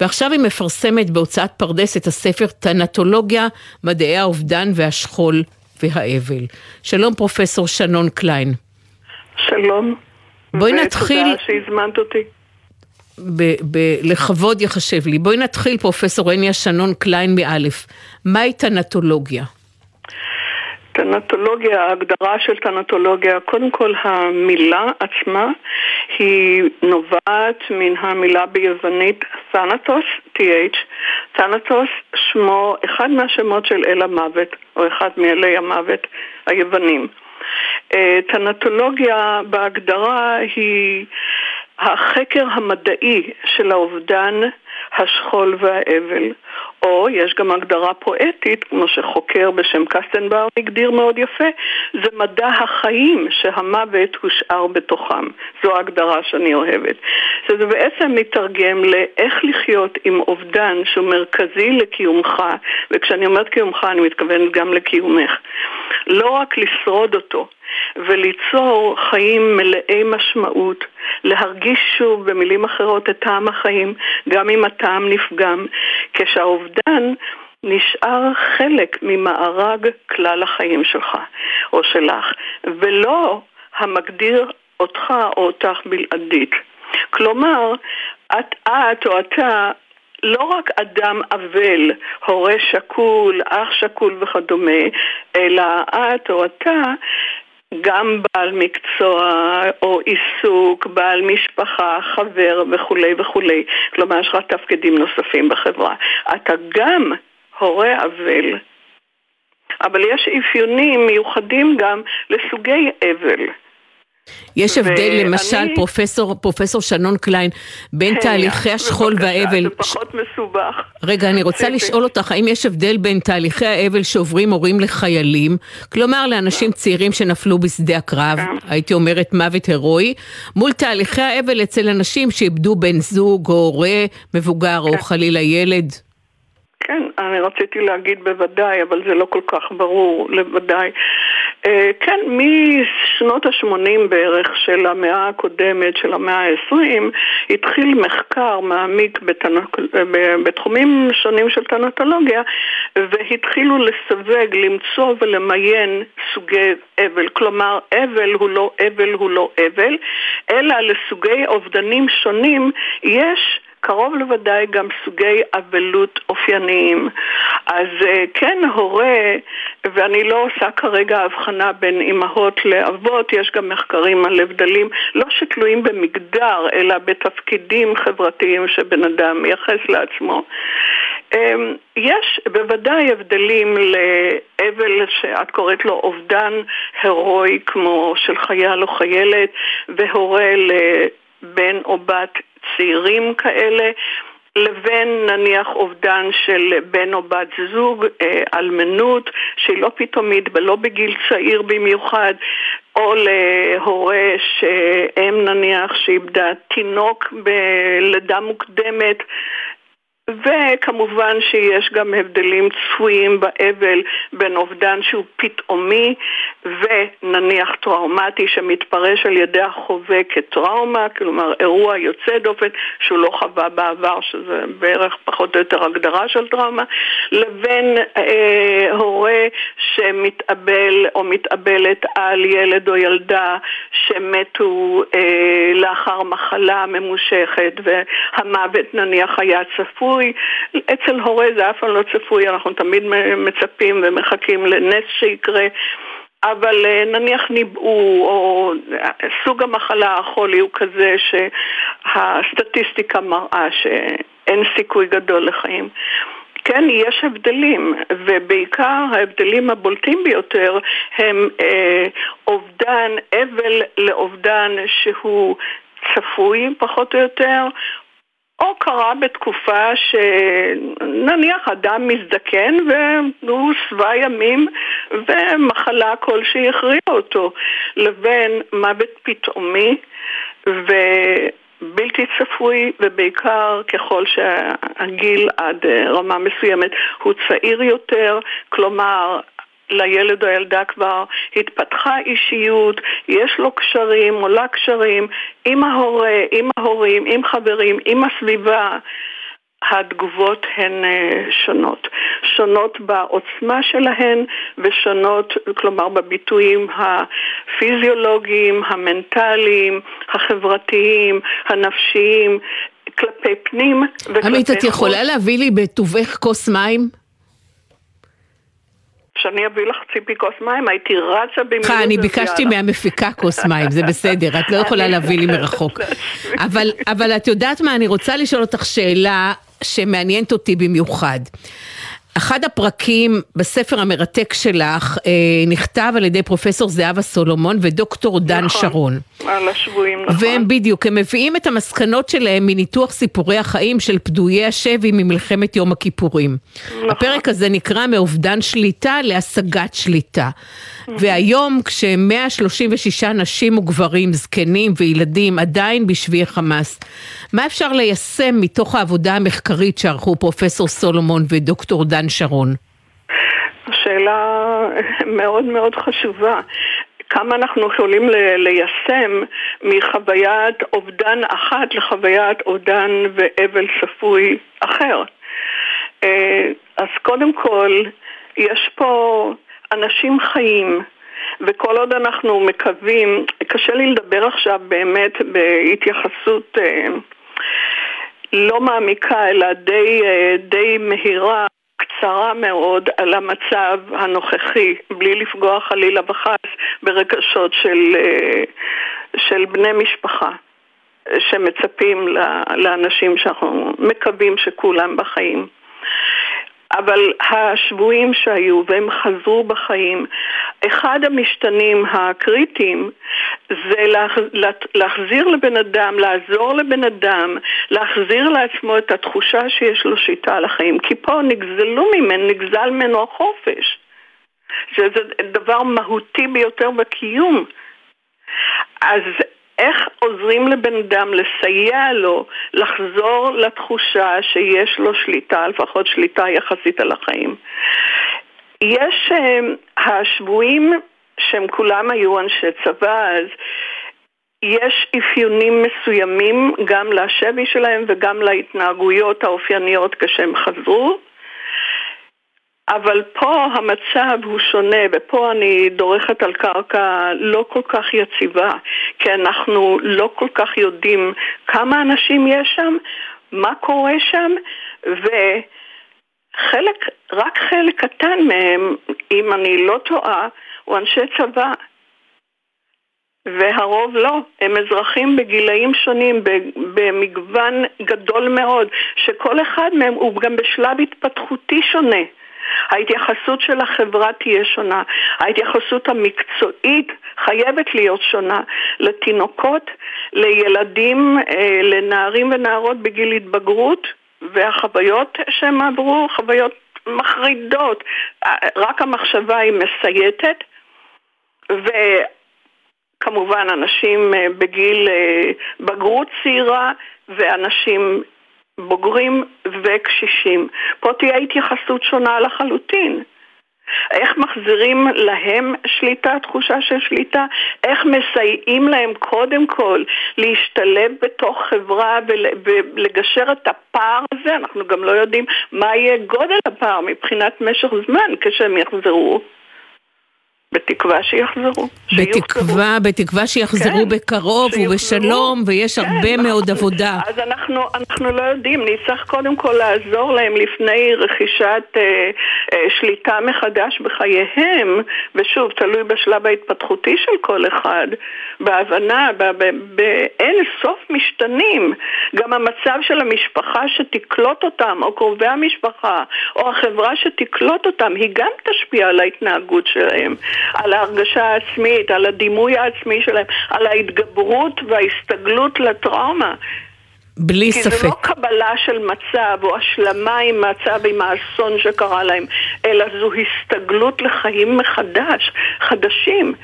ועכשיו היא מפרסמת בהוצאת פרדס את הספר טנטולוגיה, מדעי האובדן והשכול והאבל. שלום פרופסור שנון קליין. שלום. בואי נתחיל... ותודה שהזמנת אותי. ב- ב- לכבוד יחשב לי. בואי נתחיל, פרופסור הניה שנון קליין מאלף. מהי טנטולוגיה? טנטולוגיה, ההגדרה של טנטולוגיה, קודם כל המילה עצמה היא נובעת מן המילה ביוונית תנטוס, TH. תנטוס שמו אחד מהשמות של אל המוות, או אחד מאלי המוות היוונים. אה, טנטולוגיה בהגדרה היא החקר המדעי של האובדן, השכול והאבל, או יש גם הגדרה פואטית, כמו שחוקר בשם קסטנבאום הגדיר מאוד יפה, זה מדע החיים שהמוות הושאר בתוכם. זו ההגדרה שאני אוהבת. זה בעצם מתרגם לאיך לחיות עם אובדן שהוא מרכזי לקיומך, וכשאני אומרת קיומך אני מתכוונת גם לקיומך. לא רק לשרוד אותו, וליצור חיים מלאי משמעות, להרגיש שוב במילים אחרות את טעם החיים, גם אם הטעם נפגם, כשהאובדן נשאר חלק ממארג כלל החיים שלך או שלך, ולא המגדיר אותך או אותך בלעדית. כלומר, את, את או אתה לא רק אדם אבל, הורה שכול, אח שכול וכדומה, אלא את או אתה גם בעל מקצוע או עיסוק, בעל משפחה, חבר וכולי וכולי. כלומר, יש לך תפקידים נוספים בחברה. אתה גם הורה אבל. אבל יש אפיונים מיוחדים גם לסוגי אבל. יש הבדל, למשל, פרופסור, פרופסור שנון קליין, בין כן, תהליכי השכול והאבל. זה פחות מסובך. רגע, אני רוצה כן, כן. לשאול אותך, האם יש הבדל בין תהליכי האבל שעוברים הורים לחיילים, כלומר לאנשים צעירים שנפלו בשדה הקרב, כן. הייתי אומרת מוות הירואי, מול תהליכי האבל אצל אנשים שאיבדו בן זוג או הורה מבוגר או חלילה ילד? כן, אני רציתי להגיד בוודאי, אבל זה לא כל כך ברור, לוודאי. אה, כן, משנות ה-80 בערך של המאה הקודמת, של המאה ה-20, התחיל מחקר מעמיק בתנק... בתחומים שונים של טנטולוגיה, והתחילו לסווג, למצוא ולמיין סוגי אבל. כלומר, אבל הוא לא אבל הוא לא אבל, אלא לסוגי אובדנים שונים יש קרוב לוודאי גם סוגי אבלות אופייניים. אז אה, כן, הורה, ואני לא עושה כרגע הבחנה בין אימהות לאבות, יש גם מחקרים על הבדלים לא שתלויים במגדר, אלא בתפקידים חברתיים שבן אדם מייחס לעצמו. אמ, יש בוודאי הבדלים לאבל שאת קוראת לו אובדן הירואי כמו של חייל או חיילת והורה לבן או בת צעירים כאלה, לבין נניח אובדן של בן או בת זוג, אה, אלמנות, שהיא לא פתאומית ולא בגיל צעיר במיוחד, או להורה שאם נניח שאיבדה תינוק בלידה מוקדמת, וכמובן שיש גם הבדלים צפויים באבל בין אובדן שהוא פתאומי ונניח טראומטי שמתפרש על ידי החווה כטראומה, כלומר אירוע יוצא דופן שהוא לא חווה בעבר, שזה בערך פחות או יותר הגדרה של טראומה, לבין אה, הורה שמתאבל או מתאבלת על ילד או ילדה שמתו אה, לאחר מחלה ממושכת והמוות נניח היה צפוי אצל הורה זה אף פעם לא צפוי, אנחנו תמיד מצפים ומחכים לנס שיקרה. אבל אה, נניח ניבאו, או סוג המחלה החולי הוא כזה שהסטטיסטיקה מראה שאין סיכוי גדול לחיים. כן, יש הבדלים, ובעיקר ההבדלים הבולטים ביותר הם אה, אובדן, אבל לאובדן שהוא צפוי פחות או יותר, או קרה בתקופה שנניח אדם מזדקן והוא שבע ימים ומחלה כלשהי הכריעה אותו, לבין מוות פתאומי ובלתי צפוי, ובעיקר ככל שהגיל עד רמה מסוימת הוא צעיר יותר, כלומר לילד או הילדה כבר התפתחה אישיות, יש לו קשרים, עולה קשרים עם ההורה, עם ההורים, עם חברים, עם הסביבה. התגובות הן אה, שונות. שונות בעוצמה שלהן ושונות, כלומר בביטויים הפיזיולוגיים, המנטליים, החברתיים, הנפשיים, כלפי פנים וכלפי חוץ. עמית, את יכולה להביא לי בטובך כוס מים? שאני אביא לך ציפי כוס מים, הייתי רצה במהירות. אני ביקשתי מהמפיקה כוס מים, זה בסדר, את לא יכולה להביא לי מרחוק. אבל את יודעת מה, אני רוצה לשאול אותך שאלה שמעניינת אותי במיוחד. אחד הפרקים בספר המרתק שלך אה, נכתב על ידי פרופסור זהבה סולומון ודוקטור דן נכון, שרון. על השבויים, נכון. והם בדיוק, הם מביאים את המסקנות שלהם מניתוח סיפורי החיים של פדויי השבי ממלחמת יום הכיפורים. נכון. הפרק הזה נקרא מאובדן שליטה להשגת שליטה. והיום כש-136 נשים וגברים, זקנים וילדים עדיין בשבי חמאס, מה אפשר ליישם מתוך העבודה המחקרית שערכו פרופסור סולומון ודוקטור דן שרון? שאלה מאוד מאוד חשובה. כמה אנחנו יכולים ליישם מחוויית אובדן אחת לחוויית אובדן ואבל צפוי אחר. אה, אז קודם כל, יש פה אנשים חיים, וכל עוד אנחנו מקווים, קשה לי לדבר עכשיו באמת בהתייחסות אה, לא מעמיקה, אלא די, אה, די מהירה. קצרה מאוד על המצב הנוכחי, בלי לפגוע חלילה וחס ברגשות של, אה, של בני משפחה שמצפים לאנשים שאנחנו מקווים שכולם בחיים. אבל השבויים שהיו והם חזרו בחיים, אחד המשתנים הקריטיים זה להחזיר לבן אדם, לעזור לבן אדם, להחזיר לעצמו את התחושה שיש לו שיטה על החיים, כי פה נגזלו ממנו, נגזל ממנו החופש. שזה דבר מהותי ביותר בקיום. אז עוזרים לבן אדם לסייע לו לחזור לתחושה שיש לו שליטה, לפחות שליטה יחסית על החיים. יש, אה, השבויים שהם כולם היו אנשי צבא, אז יש אפיונים מסוימים גם לשבי שלהם וגם להתנהגויות האופייניות כשהם חזרו. אבל פה המצב הוא שונה, ופה אני דורכת על קרקע לא כל כך יציבה, כי אנחנו לא כל כך יודעים כמה אנשים יש שם, מה קורה שם, וחלק, רק חלק קטן מהם, אם אני לא טועה, הוא אנשי צבא. והרוב לא, הם אזרחים בגילאים שונים, במגוון גדול מאוד, שכל אחד מהם הוא גם בשלב התפתחותי שונה. ההתייחסות של החברה תהיה שונה, ההתייחסות המקצועית חייבת להיות שונה. לתינוקות, לילדים, אה, לנערים ונערות בגיל התבגרות והחוויות שהם עברו, חוויות מחרידות, אה, רק המחשבה היא מסייטת וכמובן אנשים אה, בגיל בגרות צעירה ואנשים בוגרים וקשישים. פה תהיה התייחסות שונה לחלוטין. איך מחזירים להם שליטה, תחושה של שליטה, איך מסייעים להם קודם כל להשתלב בתוך חברה ולגשר את הפער הזה, אנחנו גם לא יודעים מה יהיה גודל הפער מבחינת משך זמן כשהם יחזרו. בתקווה שיחזרו. בתקווה, בתקווה שיחזרו כן, בקרוב שיחזרו, ובשלום, ויש כן, הרבה אנחנו, מאוד עבודה. אז אנחנו, אנחנו לא יודעים, נצטרך קודם כל לעזור להם לפני רכישת אה, אה, שליטה מחדש בחייהם, ושוב, תלוי בשלב ההתפתחותי של כל אחד, בהבנה, באין סוף משתנים. גם המצב של המשפחה שתקלוט אותם, או קרובי המשפחה, או החברה שתקלוט אותם, היא גם תשפיע על ההתנהגות שלהם. על ההרגשה העצמית, על הדימוי העצמי שלהם, על ההתגברות וההסתגלות לטראומה. בלי כי ספק. כי זה לא קבלה של מצב או השלמה עם מצב, עם האסון שקרה להם, אלא זו הסתגלות לחיים מחדש, חדשים.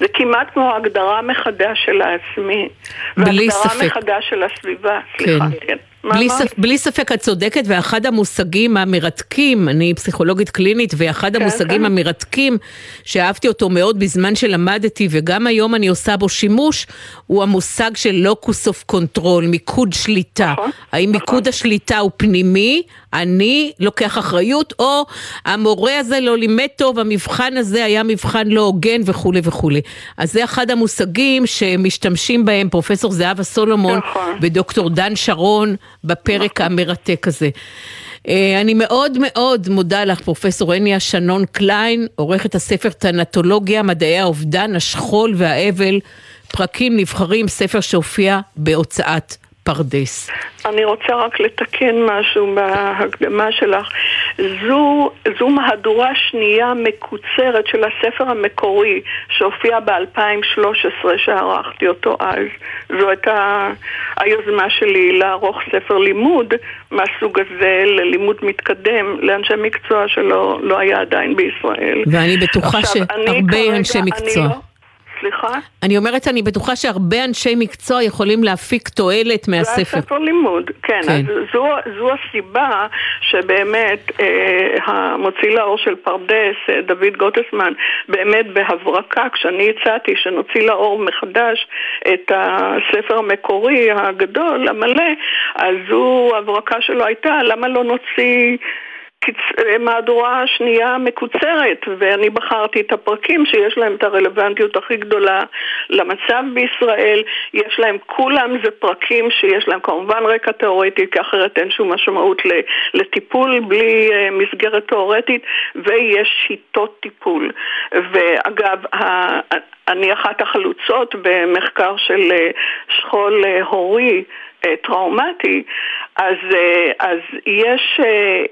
זה כמעט כמו הגדרה מחדש של העצמי. בלי ספק. והגדרה מחדש של הסביבה, סליחה, כן. כן. בלי, ספ, בלי ספק את צודקת, ואחד המושגים המרתקים, אני פסיכולוגית קלינית, ואחד כן, המושגים כן. המרתקים שאהבתי אותו מאוד בזמן שלמדתי, וגם היום אני עושה בו שימוש, הוא המושג של locus of control, מיקוד שליטה. נכון, האם נכון. מיקוד השליטה הוא פנימי, אני לוקח אחריות, או המורה הזה לא לימד טוב, המבחן הזה היה מבחן לא הוגן וכולי וכולי. אז זה אחד המושגים שמשתמשים בהם פרופסור זהבה סולומון נכון. ודוקטור דן שרון. בפרק המרתק הזה. אה, אני מאוד מאוד מודה לך, פרופסור הניה שנון קליין, עורכת הספר תנטולוגיה, מדעי האובדן, השכול והאבל, פרקים נבחרים, ספר שהופיע בהוצאת פרדס. אני רוצה רק לתקן משהו בהקדמה שלך. זו, זו מהדורה שנייה מקוצרת של הספר המקורי שהופיע ב-2013 שערכתי אותו אז. זו הייתה היוזמה שלי לערוך ספר לימוד מהסוג הזה ללימוד מתקדם לאנשי מקצוע שלא לא היה עדיין בישראל. ואני בטוחה שהרבה אנשי מקצוע. אני לא, סליחה? אני אומרת, אני בטוחה שהרבה אנשי מקצוע יכולים להפיק תועלת מהספר. זה הספר לימוד, כן. כן. אז זו, זו הסיבה שבאמת אה, המוציא לאור של פרדס, אה, דוד גוטסמן, באמת בהברקה, כשאני הצעתי שנוציא לאור מחדש את הספר המקורי הגדול, המלא, אז זו הברקה שלו הייתה, למה לא נוציא... מהדורה שנייה מקוצרת, ואני בחרתי את הפרקים שיש להם את הרלוונטיות הכי גדולה למצב בישראל. יש להם, כולם זה פרקים שיש להם כמובן רקע תיאורטי, כי אחרת אין שום משמעות לטיפול בלי אה, מסגרת תיאורטית, ויש שיטות טיפול. ואגב, אני אחת החלוצות במחקר של אה, שכול אה, הורי. אה, טראומטי, אז, אז יש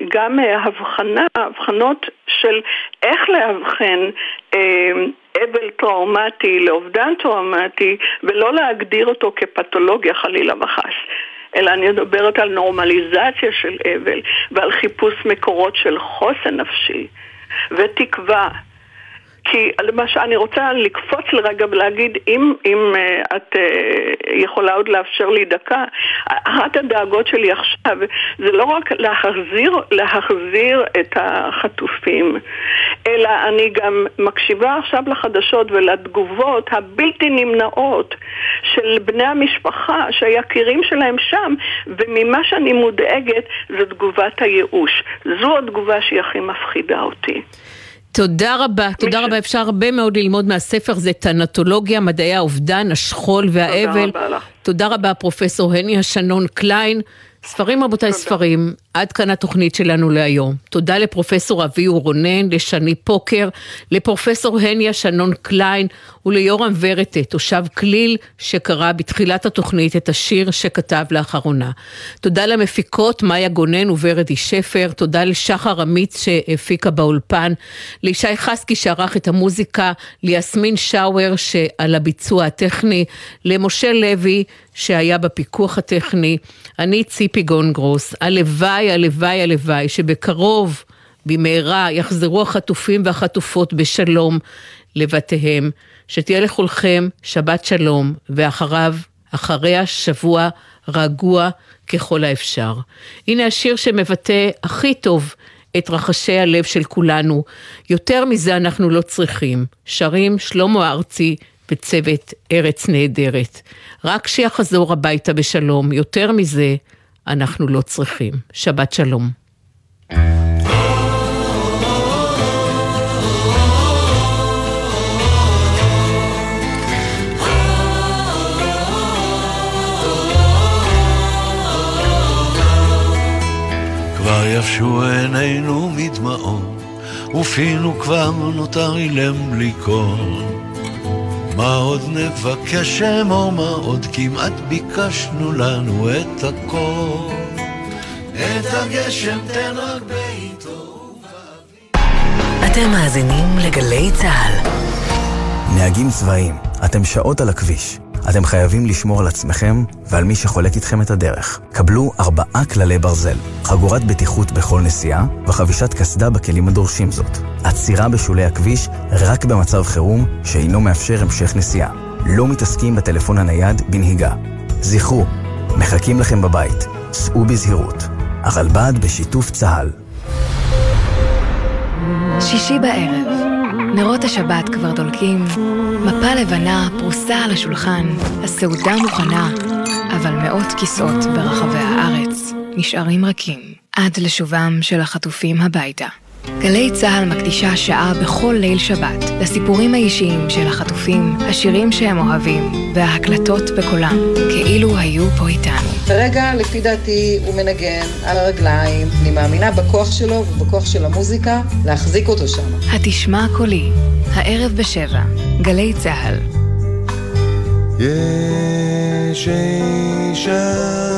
גם הבחנה, הבחנות של איך לאבחן אבל טראומטי לאובדן טראומטי ולא להגדיר אותו כפתולוגיה חלילה וחס. אלא אני מדברת על נורמליזציה של אבל ועל חיפוש מקורות של חוסן נפשי ותקווה כי למשל, אני רוצה לקפוץ לרגע ולהגיד, אם, אם uh, את uh, יכולה עוד לאפשר לי דקה, אחת הדאגות שלי עכשיו זה לא רק להחזיר, להחזיר את החטופים, אלא אני גם מקשיבה עכשיו לחדשות ולתגובות הבלתי נמנעות של בני המשפחה שהיקירים שלהם שם, וממה שאני מודאגת זו תגובת הייאוש. זו התגובה שהיא הכי מפחידה אותי. תודה רבה, תודה רבה. אפשר הרבה מאוד ללמוד מהספר, זה טנטולוגיה, מדעי האובדן, השכול והאבל. רבה לך. תודה רבה, פרופסור הני השנון קליין. ספרים רבותיי, ספרים. עד כאן התוכנית שלנו להיום. תודה לפרופסור אביהו רונן, לשני פוקר, לפרופסור הניה שנון קליין וליורם ורטה, תושב כליל, שקרא בתחילת התוכנית את השיר שכתב לאחרונה. תודה למפיקות מאיה גונן וורדי שפר, תודה לשחר אמיץ שהפיקה באולפן, לישי חסקי שערך את המוזיקה, ליסמין שאואר שעל הביצוע הטכני, למשה לוי שהיה בפיקוח הטכני, אני ציפי גונגרוס, הלוואי, הלוואי, הלוואי, שבקרוב, במהרה, יחזרו החטופים והחטופות בשלום לבתיהם, שתהיה לכולכם שבת שלום, ואחריו, אחריה שבוע רגוע ככל האפשר. הנה השיר שמבטא הכי טוב את רחשי הלב של כולנו. יותר מזה אנחנו לא צריכים. שרים שלמה ארצי וצוות ארץ נהדרת. רק שיחזור הביתה בשלום, יותר מזה אנחנו לא צריכים. שבת שלום. כבר יבשו עינינו מדמעות, ופינו כבר נותר אילם בלי קול. מה עוד נבקש אמור, מה עוד כמעט ביקשנו לנו את הכל. את הגשם תן רק בעיתו. אתם מאזינים לגלי צה"ל. נהגים צבאיים, אתם שעות על הכביש. אתם חייבים לשמור על עצמכם ועל מי שחולק איתכם את הדרך. קבלו ארבעה כללי ברזל, חגורת בטיחות בכל נסיעה וחבישת קסדה בכלים הדורשים זאת. עצירה בשולי הכביש רק במצב חירום שאינו מאפשר המשך נסיעה. לא מתעסקים בטלפון הנייד בנהיגה. זכרו, מחכים לכם בבית. סעו בזהירות. הרלב"ד בשיתוף צה"ל. שישי בערב, נרות השבת כבר דולקים, מפה לבנה פרוסה על השולחן, הסעודה מוכנה, אבל מאות כיסאות ברחבי הארץ נשארים רכים עד לשובם של החטופים הביתה. גלי צה"ל מקדישה שעה בכל ליל שבת לסיפורים האישיים של החטופים, השירים שהם אוהבים וההקלטות בקולם, כאילו היו פה איתנו. כרגע, לפי דעתי, הוא מנגן על הרגליים. אני מאמינה בכוח שלו ובכוח של המוזיקה להחזיק אותו שם. התשמע קולי, הערב בשבע, גלי צה"ל. יש אישה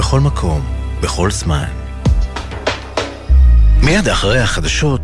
בכל מקום, בכל זמן. מיד אחרי החדשות